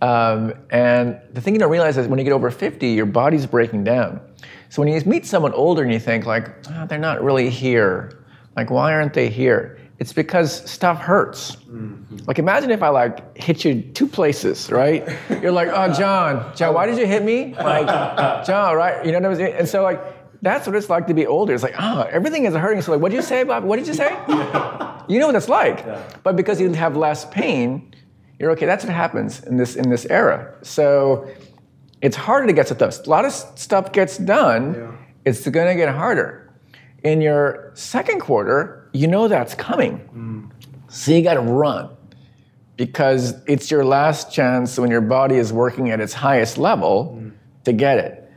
Um, and the thing you don't realize is when you get over 50, your body's breaking down. So when you meet someone older and you think like, "Ah, they're not really here. Like, why aren't they here? It's because stuff hurts. Like, imagine if I like hit you two places, right? You're like, oh, John, John, why did you hit me? Like, John, right? You know what I'm saying? And so like, that's what it's like to be older. It's like, ah, everything is hurting. So like, what did you say, Bob? What did you say? You know what it's like. But because you have less pain, you're okay. That's what happens in this in this era. So it's harder to get stuff. A lot of stuff gets done. It's going to get harder. In your second quarter, you know that's coming. Mm. So you got to run because it's your last chance when your body is working at its highest level mm. to get it.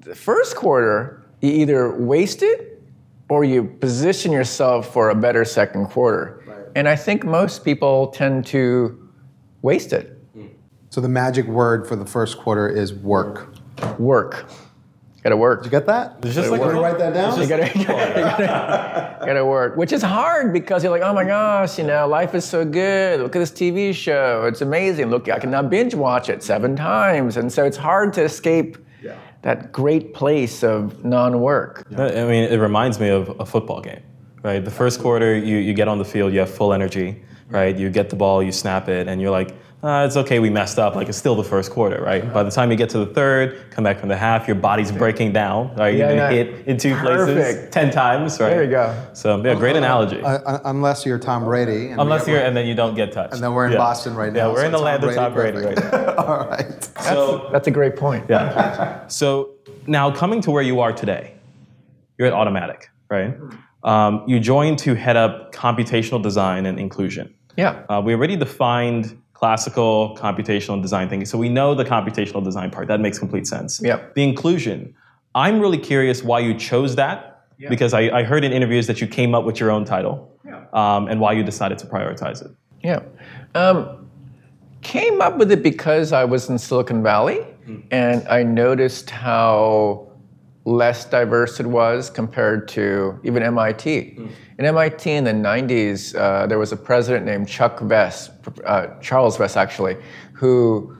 The first quarter, you either waste it or you position yourself for a better second quarter. And I think most people tend to waste it. Mm. So the magic word for the first quarter is work. Work. Gotta work. Did You get that? It's just Want like me to write that down? You gotta, you gotta, gotta, gotta work, which is hard because you're like, oh my gosh, you know, life is so good. Look at this TV show; it's amazing. Look, I can now binge watch it seven times, and so it's hard to escape that great place of non-work. I mean, it reminds me of a football game, right? The first quarter, you, you get on the field, you have full energy, right? You get the ball, you snap it, and you're like, uh, it's okay, we messed up. Like, it's still the first quarter, right? By the time you get to the third, come back from the half, your body's breaking down, right? You've Yeah, been yeah. hit in two places 10 times, right? There you go. So, yeah, great analogy. Uh, uh, unless you're Tom Brady. And Unless you're, and then you don't get touched. And then we're in Yeah. Boston right now. Yeah, we're so in the Tom land of Tom Brady right now. All right. So, That's a great point. Yeah. So now coming to where you are today, you're at Automattic, right? Um, you joined to head up computational design and inclusion. Yeah. Uh, we already defined classical computational design thinking, so we know the computational design part. That makes complete sense. Yep. The inclusion, I'm really curious why you chose that because I, I heard in interviews that you came up with your own title um, and why you decided to prioritize it. Yeah. Um, came up with it because I was in Silicon Valley and I noticed how less diverse it was compared to even MIT. In MIT in the 90s, uh, there was a president named Chuck Vest, uh, Charles Vest actually, who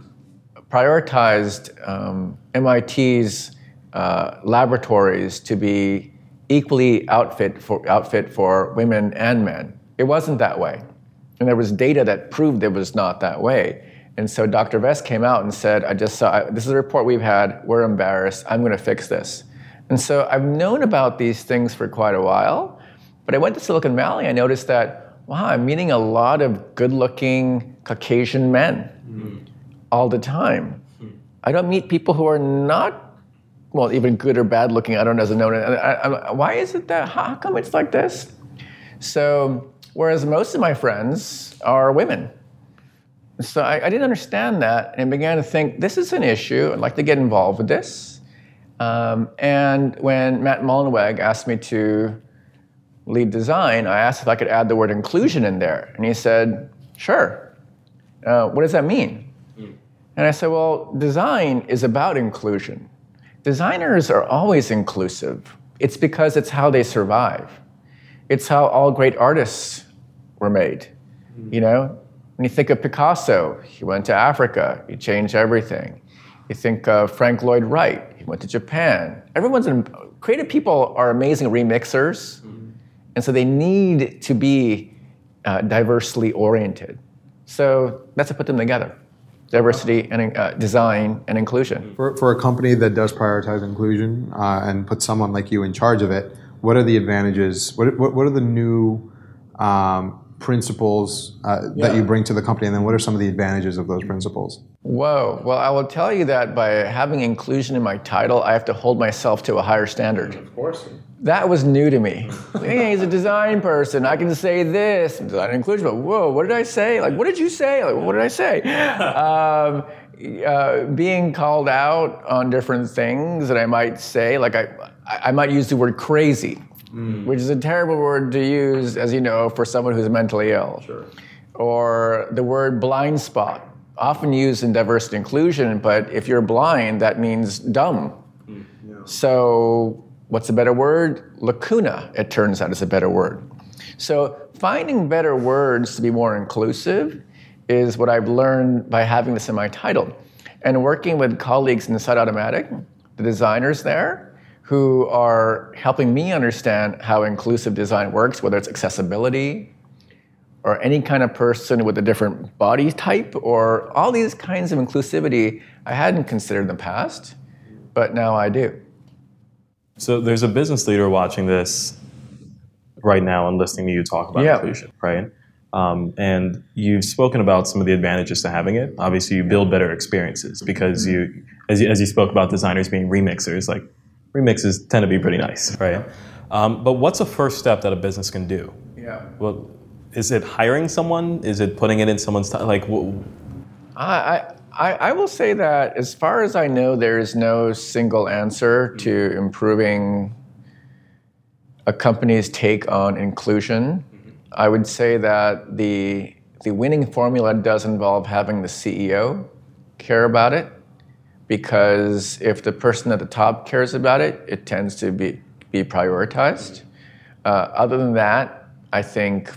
prioritized um, MIT's uh, laboratories to be equally outfit for, outfit for women and men. It wasn't that way. And there was data that proved it was not that way. And so Dr. Vest came out and said, I just saw, this is a report we've had, we're embarrassed, I'm going to fix this. And so I've known about these things for quite a while, but I went to Silicon Valley, I noticed that, wow, I'm meeting a lot of good looking Caucasian men hmm. all the time. Hmm. I don't meet people who are not, well, even good or bad looking. I don't know. Know. I, I, why is it that? How come it's like this? So, whereas most of my friends are women. So I, I didn't understand that and began to think this is an issue. I'd like to get involved with this. Um, and when Matt Mullenweg asked me to lead design, I asked if I could add the word inclusion in there. And he said, sure. Uh, what does that mean? And I said, well, design is about inclusion. Designers are always inclusive. It's because it's how they survive. It's how all great artists were made. You know, when you think of Picasso, he went to Africa, he changed everything. You think of Frank Lloyd Wright, he went to Japan. Everyone's in, creative people are amazing remixers, and so they need to be uh, diversely oriented. So that's to put them together. diversity and uh, design and inclusion. For, for a company that does prioritize inclusion uh, and put someone like you in charge of it, what are the advantages? What, what, what are the new um, principles uh, that you bring to the company, and then what are some of the advantages of those principles? Whoa. Well, I will tell you that by having inclusion in my title, I have to hold myself to a higher standard. Of course. That was new to me. hey, he's a design person. I can say this, design inclusion. But whoa, what did I say? Like, what did you say? Like, what did I say? Um, uh, being called out on different things that I might say, like I, I might use the word crazy, mm. which is a terrible word to use, as you know, for someone who's mentally ill. Sure. Or the word blind spot, often used in diversity inclusion, but if you're blind, that means dumb. Mm, yeah. So What's a better word? Lacuna, it turns out, is a better word. So finding better words to be more inclusive is what I've learned by having this in my title. And working with colleagues inside Automattic, the designers there, who are helping me understand how inclusive design works, whether it's accessibility or any kind of person with a different body type or all these kinds of inclusivity I hadn't considered in the past, but now I do. So there's a business leader watching this right now and listening to you talk about yeah. inclusion, right? Um, and you've spoken about some of the advantages to having it. Obviously, you build better experiences because you, as you, as you spoke about designers being remixers, like remixes tend to be pretty nice, right? Um, but what's a first step that a business can do? Yeah. Well, is it hiring someone? Is it putting it in someone's time? Like, I, I, I, will say that as far as I know, there is no single answer to improving a company's take on inclusion. I would say that the, the winning formula does involve having the CEO care about it because if the person at the top cares about it, it tends to be, be prioritized. Uh, other than that, I think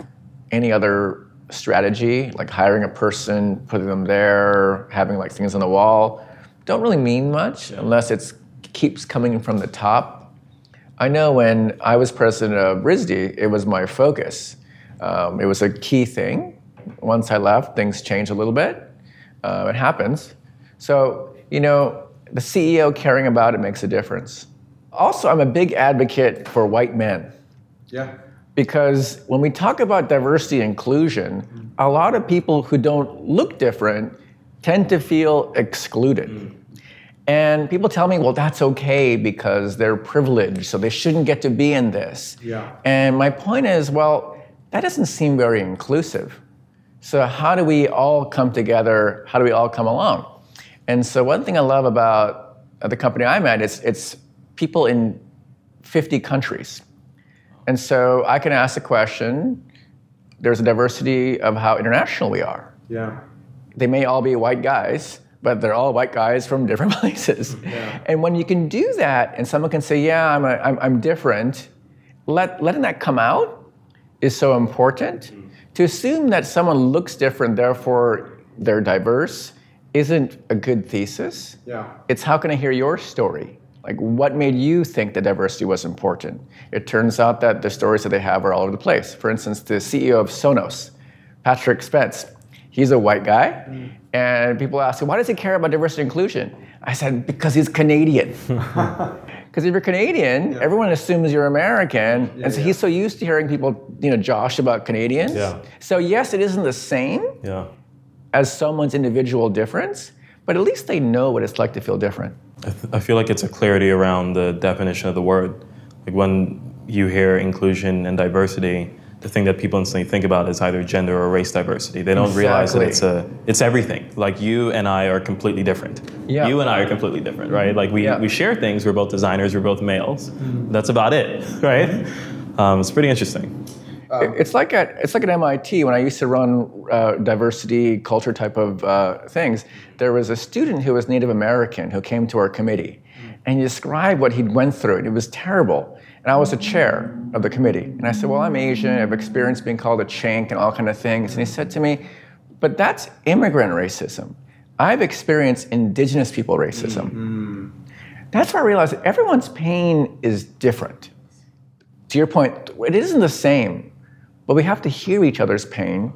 any other strategy, like hiring a person, putting them there, having like things on the wall, don't really mean much unless it keeps coming from the top. I know when I was president of RISD, it was my focus. Um, it was a key thing. Once I left, things changed a little bit. Uh, it happens. So, you know, the CEO caring about it makes a difference. Also, I'm a big advocate for white men. Yeah. Because when we talk about diversity and inclusion, a lot of people who don't look different tend to feel excluded. Mm. And people tell me, well, that's okay because they're privileged, so they shouldn't get to be in this. Yeah. And my point is, well, that doesn't seem very inclusive. So, how do we all come together? How do we all come along? And so, one thing I love about the company I'm at is it's people in 50 countries. And so I can ask the question there's a diversity of how international we are. Yeah. They may all be white guys, but they're all white guys from different places. Yeah. And when you can do that and someone can say, yeah, I'm, a, I'm, I'm different, let, letting that come out is so important. Mm. To assume that someone looks different, therefore they're diverse, isn't a good thesis. Yeah. It's how can I hear your story? Like, what made you think that diversity was important? It turns out that the stories that they have are all over the place. For instance, the CEO of Sonos, Patrick Spence, he's a white guy, mm. and people ask him, why does he care about diversity and inclusion? I said, because he's Canadian. Because if you're Canadian, yeah. everyone assumes you're American, yeah, and so yeah. he's so used to hearing people, you know, josh about Canadians. So yes, it isn't the same as someone's individual difference, but at least they know what it's like to feel different. I, th- I feel like it's a clarity around the definition of the word. Like when you hear inclusion and diversity, the thing that people instantly think about is either gender or race diversity. They don't exactly. realize that it's a it's everything. Like you and I are completely different. Yeah. You and I are completely different, right? Like we, yeah. we share things. We're both designers. We're both males. Mm-hmm. That's about it, right? Um, it's pretty interesting. Um, it's like at it's like at MIT when I used to run uh, diversity culture type of uh, things. There was a student who was Native American who came to our committee, and he described what he'd went through, and it was terrible. And I was the chair of the committee, and I said, "Well, I'm Asian. I've experienced being called a chink and all kind of things." And he said to me, "But that's immigrant racism. I've experienced indigenous people racism." Mm-hmm. That's where I realized everyone's pain is different. To your point, it isn't the same but we have to hear each other's pain,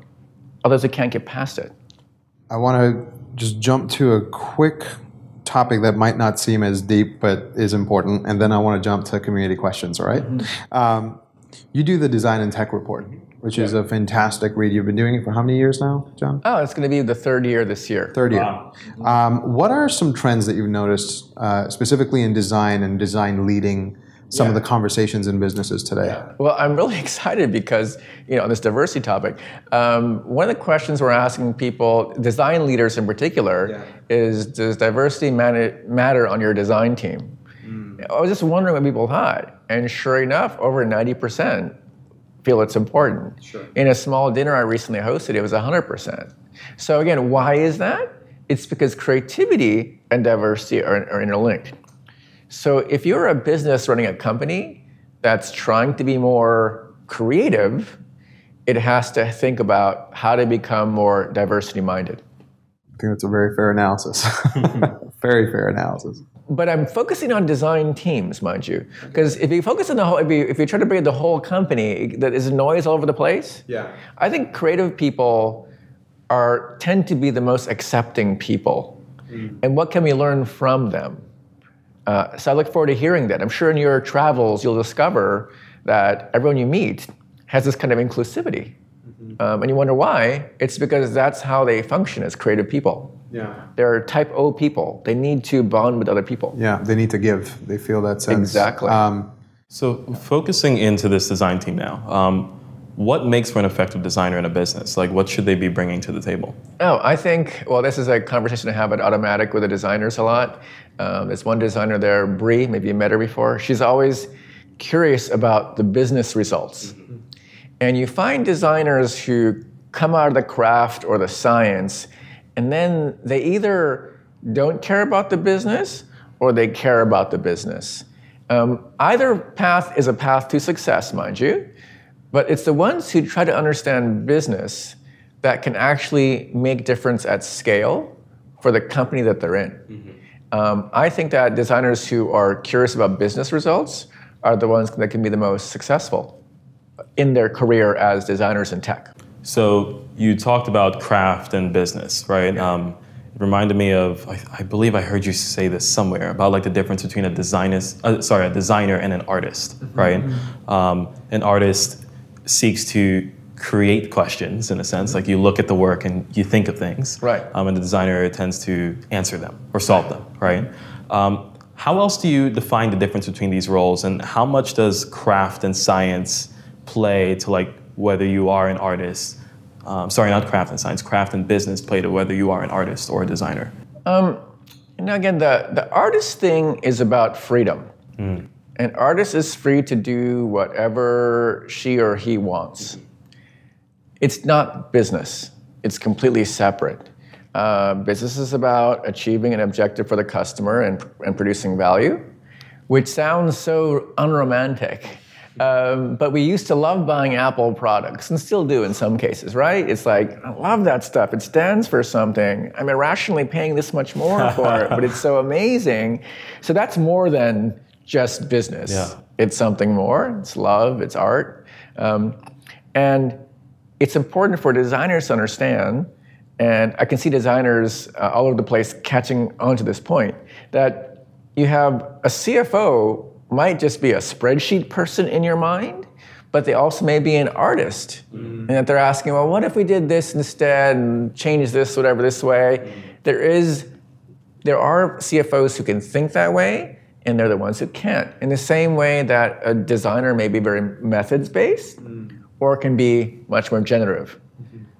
otherwise we can't get past it. I want to just jump to a quick topic that might not seem as deep but is important, and then I want to jump to community questions. All right? um, you do the design and tech report, which is a fantastic read. You've been doing it for how many years now, John? Oh, it's going to be the third year this year. Third year. Um, what are some trends that you've noticed, uh, specifically in design and design leading some of the conversations in businesses today? Well, I'm really excited because you know on this diversity topic. Um, one of the questions we're asking people, design leaders in particular, is does diversity matter, matter on your design team? I was just wondering what people thought, and sure enough, over 90% feel it's important. In a small dinner I recently hosted, it was 100%. So again, why is that? It's because creativity and diversity are, are interlinked. So if you're a business running a company that's trying to be more creative, it has to think about how to become more diversity minded. I think that's a very fair analysis. very fair analysis. But I'm focusing on design teams, mind you, because if you focus on the whole, if you, if you try to bring the whole company, that is noise all over the place. Yeah. I think creative people are tend to be the most accepting people, mm. and what can we learn from them? Uh, so I look forward to hearing that. I'm sure in your travels you'll discover that everyone you meet has this kind of inclusivity, um, and you wonder why. It's because that's how they function as creative people. Yeah. They're type O people. They need to bond with other people. Yeah, they need to give. They feel that sense. Exactly. Um, So, focusing into this design team now, um, what makes for an effective designer in a business? Like, what should they be bringing to the table? Oh, I think, well, this is a conversation I have at Automattic with the designers a lot. Um, there's one designer there, Bree, maybe you met her before. She's always curious about the business results. And you find designers who come out of the craft or the science, and then they either don't care about the business or they care about the business. Um, either path is a path to success, mind you, but it's the ones who try to understand business that can actually make difference at scale for the company that they're in. Um, I think that designers who are curious about business results are the ones that can be the most successful in their career as designers in tech. So, you talked about craft and business, right? Um, it reminded me of, I, I believe I heard you say this somewhere about like the difference between a designer, uh, sorry, a designer and an artist, right? Um, an artist seeks to create questions in a sense, like you look at the work and you think of things, Right. Um, and the designer tends to answer them or solve them, right? Um, how else do you define the difference between these roles, and how much does craft and science play to like whether you are an artist? Um, sorry, not craft and science. Craft and business play to whether you are an artist or a designer. now again, the, the artist thing is about freedom. An artist is free to do whatever she or he wants. It's not business, it's completely separate. Uh, business is about achieving an objective for the customer and, and producing value, which sounds so unromantic. Um, but we used to love buying Apple products and still do in some cases, right? It's like, I love that stuff. It stands for something. I'm irrationally paying this much more for it, but it's so amazing. So that's more than just business. Yeah. It's something more. It's love, it's art. Um, and it's important for designers to understand, and I can see designers uh, all over the place catching on to this point, that you have a CFO might just be a spreadsheet person in your mind, but they also may be an artist. And that they're asking, well, what if we did this instead and change this, whatever, this way? There is, there are CFOs who can think that way, and they're the ones who can't. In the same way that a designer may be very methods based, or can be much more generative.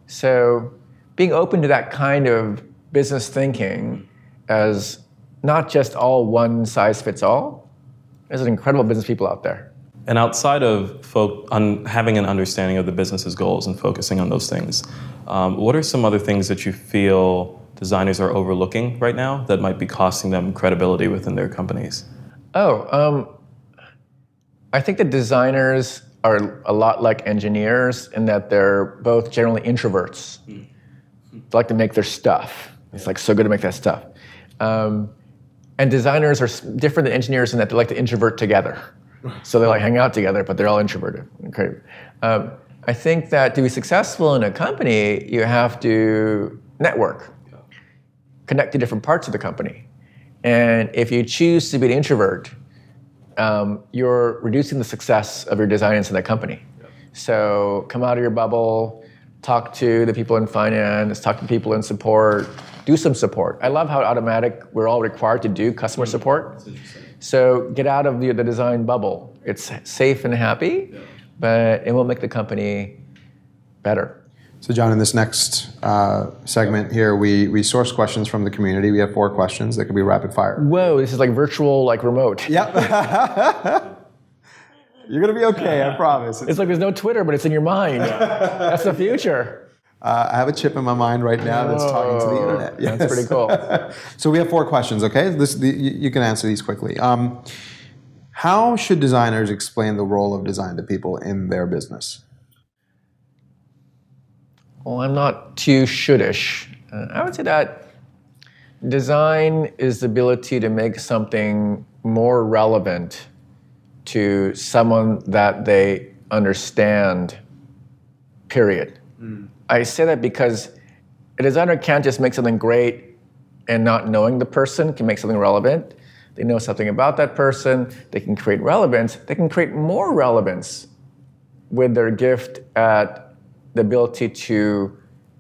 So, being open to that kind of business thinking as not just all one size fits all, there's an incredible business people out there. And outside of folk, un, having an understanding of the business's goals and focusing on those things, um, what are some other things that you feel designers are overlooking right now that might be costing them credibility within their companies? Oh, um, I think that designers are a lot like engineers in that they're both generally introverts. They like to make their stuff. It's like so good to make that stuff. Um, and designers are different than engineers in that they like to introvert together. So they like hang out together, but they're all introverted. Okay. Um, I think that to be successful in a company, you have to network. Connect to different parts of the company. And if you choose to be an introvert, um, you're reducing the success of your design inside that company. So come out of your bubble, talk to the people in finance, talk to people in support, do some support. I love how Automattic we're all required to do customer support. So get out of the, the design bubble. It's safe and happy, but it will make the company better. So, John, in this next uh, segment here, we, we source questions from the community. We have four questions that could be rapid fire. Whoa, this is like virtual, like remote. Yep. You're going to be okay, I promise. It's like there's no Twitter, but it's in your mind. That's the future. Uh, I have a chip in my mind right now that's talking to the internet. Yes. That's pretty cool. so we have four questions, okay? This, the, you can answer these quickly. Um, how should designers explain the role of design to people in their business? Well, I'm not too shouldish. Uh, I would say that design is the ability to make something more relevant to someone that they understand, period. Mm. I say that because a designer can't just make something great and not knowing the person can make something relevant. They know something about that person, they can create relevance, they can create more relevance with their gift at the ability to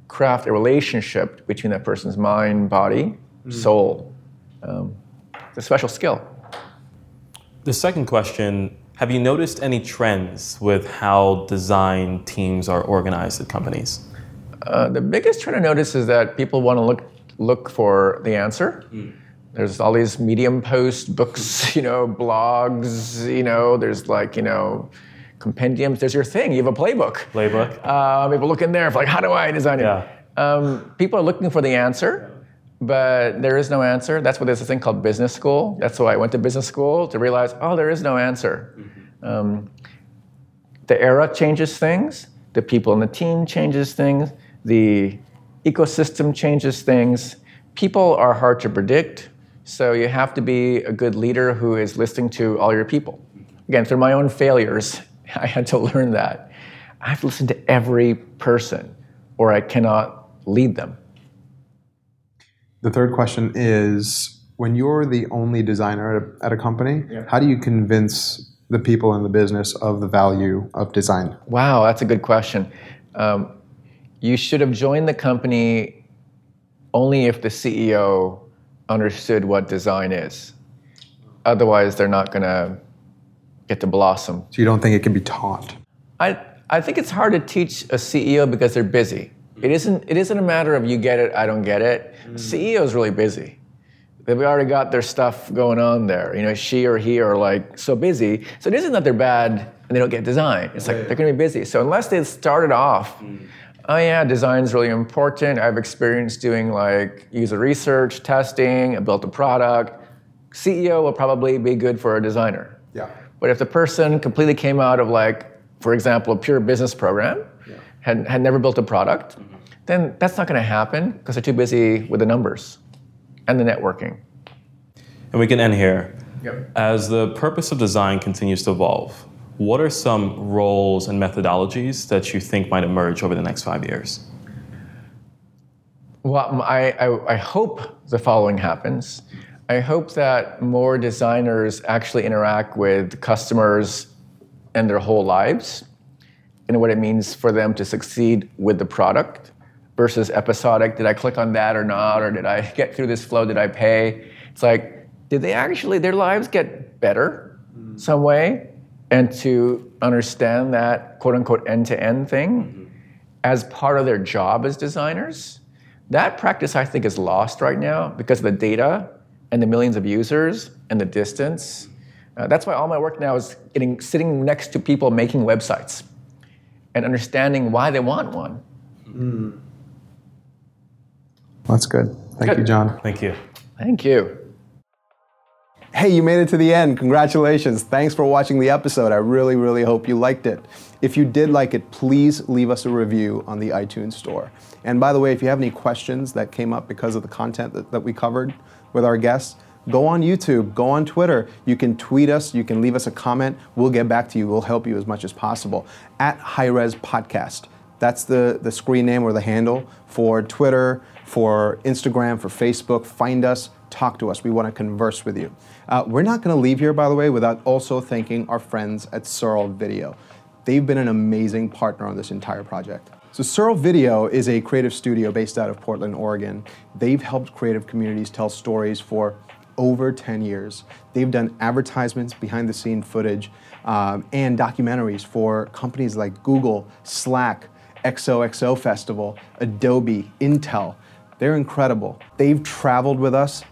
craft a relationship between that person's mind, body, mm. soul. Um, it's a special skill. The second question Have you noticed any trends with how design teams are organized at companies? Uh, the biggest trend I notice is that people want to look, look for the answer. Mm. There's all these medium posts, books, you know, blogs, you know, there's like, you know, compendiums. There's your thing. You have a playbook. Playbook. Um, people look in there for like, how do I design it? Yeah. Um, people are looking for the answer, but there is no answer. That's why there's a thing called business school. That's why I went to business school to realize, oh, there is no answer. Mm-hmm. Um, the era changes things. The people in the team changes things. The ecosystem changes things. People are hard to predict. So you have to be a good leader who is listening to all your people. Again, through my own failures I had to learn that. I have to listen to every person, or I cannot lead them. The third question is when you're the only designer at a company, yeah. how do you convince the people in the business of the value of design? Wow, that's a good question. Um, you should have joined the company only if the CEO understood what design is. Otherwise, they're not going to get to blossom. So you don't think it can be taught? I, I think it's hard to teach a CEO because they're busy. It isn't, it isn't a matter of you get it, I don't get it. Mm. CEO is really busy. They've already got their stuff going on there. You know, she or he are like so busy. So it isn't that they're bad and they don't get design. It's like they're going to be busy. So unless they started off, mm. oh yeah, design is really important. I've experienced doing like user research, testing, I built a product. CEO will probably be good for a designer. Yeah. But if the person completely came out of like, for example, a pure business program, yeah. had, had never built a product, mm-hmm. then that's not going to happen because they're too busy with the numbers and the networking. And we can end here. Yep. As the purpose of design continues to evolve, what are some roles and methodologies that you think might emerge over the next five years? Well, I, I, I hope the following happens. I hope that more designers actually interact with customers and their whole lives and what it means for them to succeed with the product versus episodic. Did I click on that or not? Or did I get through this flow? Did I pay? It's like, did they actually, their lives get better mm-hmm. some way? And to understand that quote unquote end to end thing mm-hmm. as part of their job as designers, that practice I think is lost right now because of the data and the millions of users and the distance. Uh, that's why all my work now is getting sitting next to people making websites and understanding why they want one. Mm. That's good. Thank good. you, John. Thank you. Thank you. Hey, you made it to the end. Congratulations. Thanks for watching the episode. I really, really hope you liked it. If you did like it, please leave us a review on the iTunes Store. And by the way, if you have any questions that came up because of the content that, that we covered, with our guests, go on YouTube, go on Twitter. You can tweet us, you can leave us a comment. We'll get back to you. We'll help you as much as possible. At Hi-Rez Podcast. That's the, the screen name or the handle for Twitter, for Instagram, for Facebook. Find us, talk to us. We want to converse with you. Uh, we're not going to leave here, by the way, without also thanking our friends at Searle Video. They've been an amazing partner on this entire project. So Searle Video is a creative studio based out of Portland, Oregon. They've helped creative communities tell stories for over 10 years. They've done advertisements, behind the scene footage, um, and documentaries for companies like Google, Slack, XOXO Festival, Adobe, Intel. They're incredible. They've traveled with us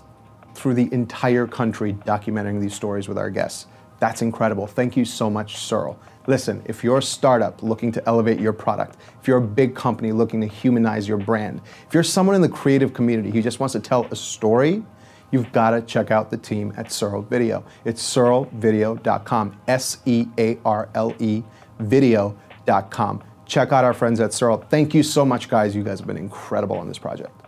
through the entire country documenting these stories with our guests. That's incredible. Thank you so much, Searle. Listen, if you're a startup looking to elevate your product, if you're a big company looking to humanize your brand, if you're someone in the creative community who just wants to tell a story, you've got to check out the team at Searle Video. It's searlevideo.com, S E A R L E video.com. Check out our friends at Searle. Thank you so much, guys. You guys have been incredible on this project.